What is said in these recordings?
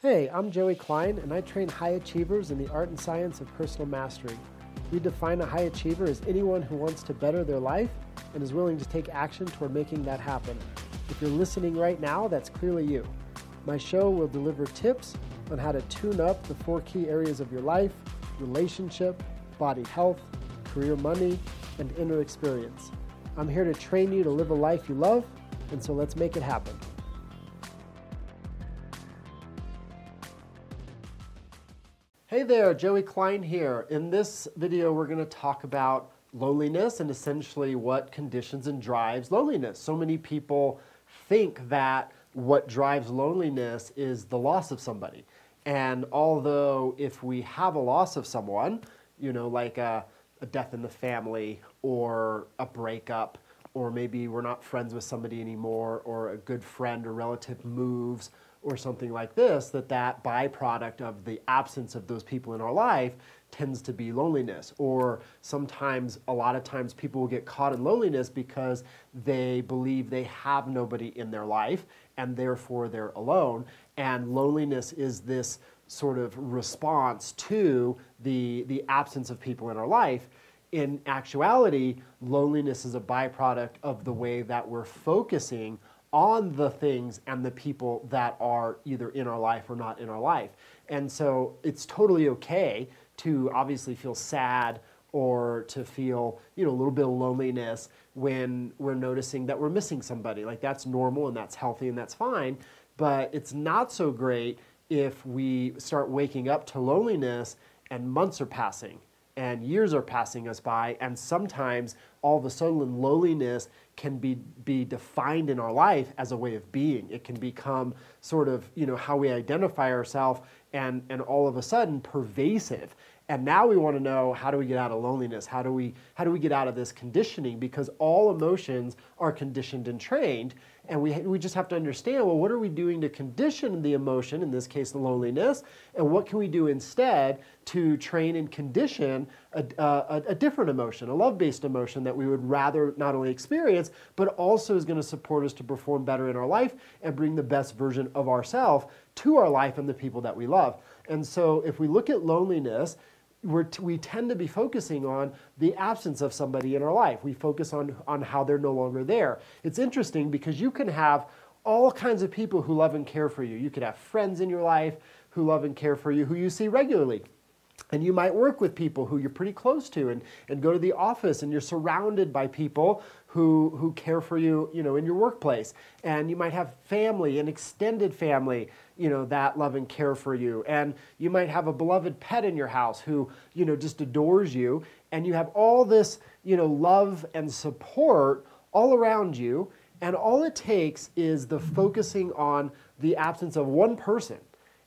Hey, I'm Joey Klein, and I train high achievers in the art and science of personal mastery. We define a high achiever as anyone who wants to better their life and is willing to take action toward making that happen. If you're listening right now, that's clearly you. My show will deliver tips on how to tune up the four key areas of your life relationship, body health, career money, and inner experience. I'm here to train you to live a life you love, and so let's make it happen. There, Joey Klein here. In this video, we're going to talk about loneliness and essentially what conditions and drives loneliness. So many people think that what drives loneliness is the loss of somebody. And although if we have a loss of someone, you know, like a, a death in the family or a breakup, or maybe we're not friends with somebody anymore, or a good friend or relative moves, or something like this, that that byproduct of the absence of those people in our life tends to be loneliness. Or sometimes, a lot of times, people will get caught in loneliness because they believe they have nobody in their life and therefore they're alone. And loneliness is this sort of response to the, the absence of people in our life. In actuality, loneliness is a byproduct of the way that we're focusing on the things and the people that are either in our life or not in our life. And so it's totally okay to obviously feel sad or to feel you know a little bit of loneliness when we're noticing that we're missing somebody like that's normal and that's healthy and that's fine but it's not so great if we start waking up to loneliness and months are passing and years are passing us by, and sometimes all of a sudden loneliness can be, be defined in our life as a way of being. It can become sort of, you know, how we identify ourselves and, and all of a sudden pervasive. And now we want to know how do we get out of loneliness? How do we how do we get out of this conditioning? Because all emotions are conditioned and trained, and we we just have to understand well, what are we doing to condition the emotion? In this case, the loneliness, and what can we do instead to train and condition a, uh, a, a different emotion, a love-based emotion that we would rather not only experience, but also is going to support us to perform better in our life and bring the best version of ourselves to our life and the people that we love. And so, if we look at loneliness we tend to be focusing on the absence of somebody in our life. We focus on, on how they're no longer there. It's interesting because you can have all kinds of people who love and care for you. You could have friends in your life who love and care for you, who you see regularly. And you might work with people who you're pretty close to and, and go to the office and you're surrounded by people who, who care for you, you know, in your workplace. And you might have family, an extended family, you know, that love and care for you. And you might have a beloved pet in your house who, you know, just adores you. And you have all this, you know, love and support all around you. And all it takes is the focusing on the absence of one person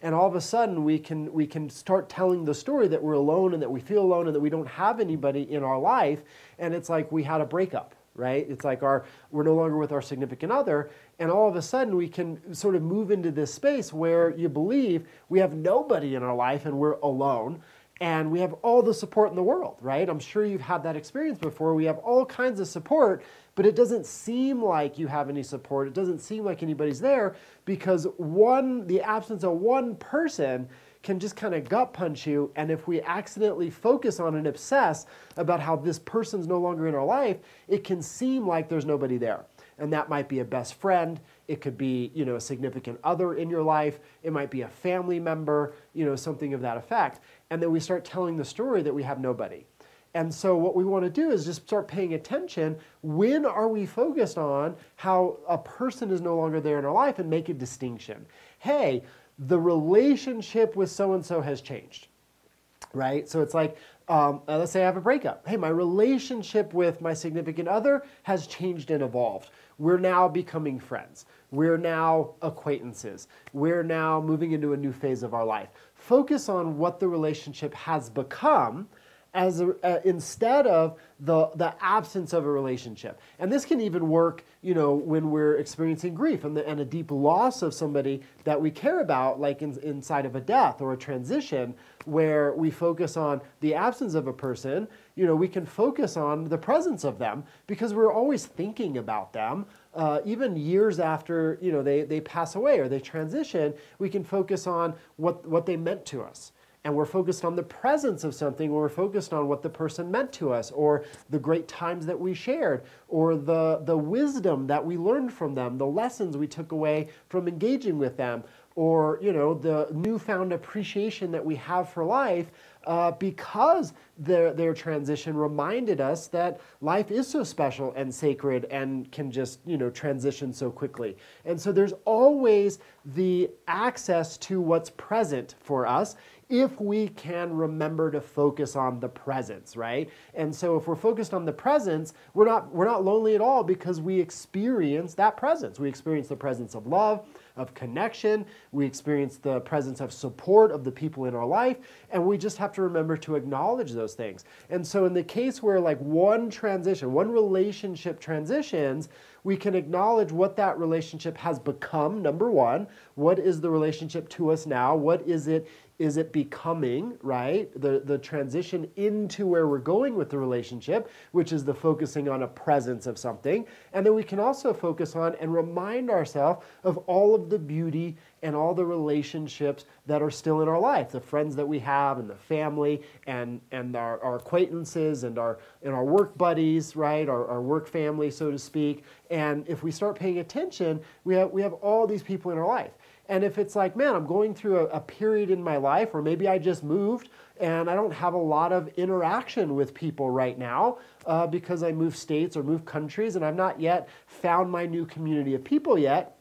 and all of a sudden we can we can start telling the story that we're alone and that we feel alone and that we don't have anybody in our life. And it's like we had a breakup right? It's like our we're no longer with our significant other. And all of a sudden we can sort of move into this space where you believe we have nobody in our life and we're alone and we have all the support in the world, right? I'm sure you've had that experience before. We have all kinds of support, but it doesn't seem like you have any support. It doesn't seem like anybody's there because one, the absence of one person can just kind of gut punch you. And if we accidentally focus on and obsess about how this person's no longer in our life, it can seem like there's nobody there. And that might be a best friend. It could be, you know, a significant other in your life. It might be a family member, you know, something of that effect and then we start telling the story that we have nobody. And so, what we want to do is just start paying attention. When are we focused on how a person is no longer there in our life and make a distinction? Hey, the relationship with so and so has changed, right? So, it's like, um, uh, let's say I have a breakup. Hey, my relationship with my significant other has changed and evolved. We're now becoming friends. We're now acquaintances. We're now moving into a new phase of our life. Focus on what the relationship has become as a, uh, instead of the, the absence of a relationship. And this can even work, you know, when we're experiencing grief and, the, and a deep loss of somebody that we care about, like in, inside of a death or a transition, where we focus on the absence of a person, you know, we can focus on the presence of them because we're always thinking about them. Uh, even years after, you know, they, they pass away or they transition, we can focus on what, what they meant to us and we're focused on the presence of something, or we're focused on what the person meant to us, or the great times that we shared, or the, the wisdom that we learned from them, the lessons we took away from engaging with them, or you know the newfound appreciation that we have for life uh, because their, their transition reminded us that life is so special and sacred and can just you know transition so quickly. And so there's always the access to what's present for us if we can remember to focus on the presence, right? And so if we're focused on the presence, we're not we're not lonely at all because we experience that presence. We experience the presence of love, of connection, we experience the presence of support of the people in our life, and we just have to remember to acknowledge those things. And so in the case where like one transition, one relationship transitions, we can acknowledge what that relationship has become, number one. What is the relationship to us now? What is it is it becoming, right? The, the transition into where we're going with the relationship, which is the focusing on a presence of something. And then we can also focus on and remind ourselves of all of the beauty and all the relationships that are still in our life, the friends that we have and the family and, and our, our acquaintances and our, and our work buddies, right? Our, our work family, so to speak. And if we start paying attention, we have, we have all these people in our life. And if it's like, man, I'm going through a, a, period in my life, or maybe I just moved and I don't have a lot of interaction with people right now uh, because I moved states or moved countries and I've not yet found my new community of people yet.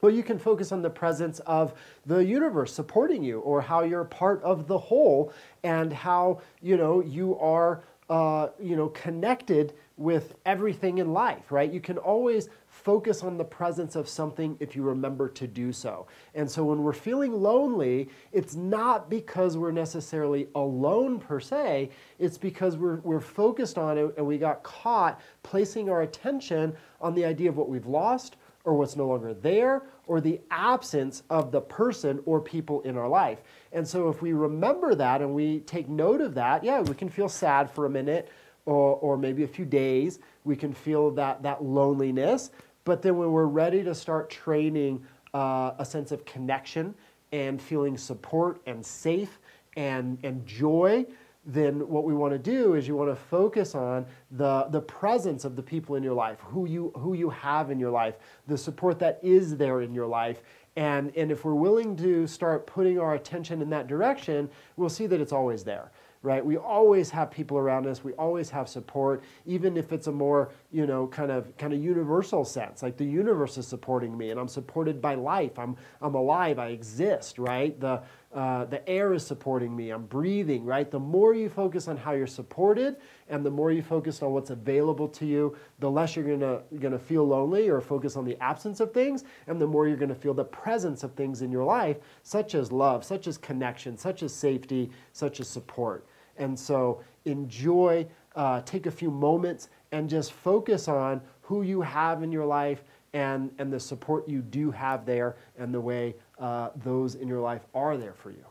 Well, you can focus on the presence of the universe supporting you or how you're part of the whole and how, you know, you are, uh, you know, connected with everything in life, right? You can always focus on the presence of something if you remember to do so. And so when we're feeling lonely, it's not because we're necessarily alone per se, it's because we're, we're focused on it and we got caught placing our attention on the idea of what we've lost or what's no longer there or the absence of the person or people in our life. And so if we remember that and we take note of that, yeah, we can feel sad for a minute or, or maybe a few days. We can feel that, that loneliness. But then when we're ready to start training uh, a sense of connection and feeling support and safe and, and joy, then what we want to do is you want to focus on the, the presence of the people in your life, who you, who you have in your life, the support that is there in your life. And, and if we're willing to start putting our attention in that direction, we'll see that it's always there right? We always have people around us. We always have support, even if it's a more, you know, kind of kind of universal sense. Like the universe is supporting me, and I'm supported by life. I'm I'm alive. I exist, right? The uh, the air is supporting me. I'm breathing, right? The more you focus on how you're supported, and the more you focus on what's available to you, the less you're gonna gonna feel lonely or focus on the absence of things, and the more you're gonna feel the presence of things in your life, such as love, such as connection, such as safety, such as support. And so enjoy, uh, take a few moments and just focus on who you have in your life and, and the support you do have there and the way uh, those in your life are there for you.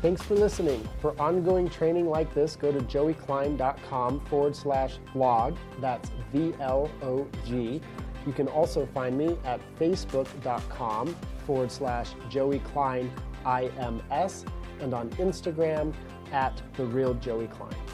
Thanks for listening. For ongoing training like this, go to joeyklein.com forward slash vlog. That's V L O G. You can also find me at facebook.com forward slash Joey IMS and on Instagram at The Real Joey Klein.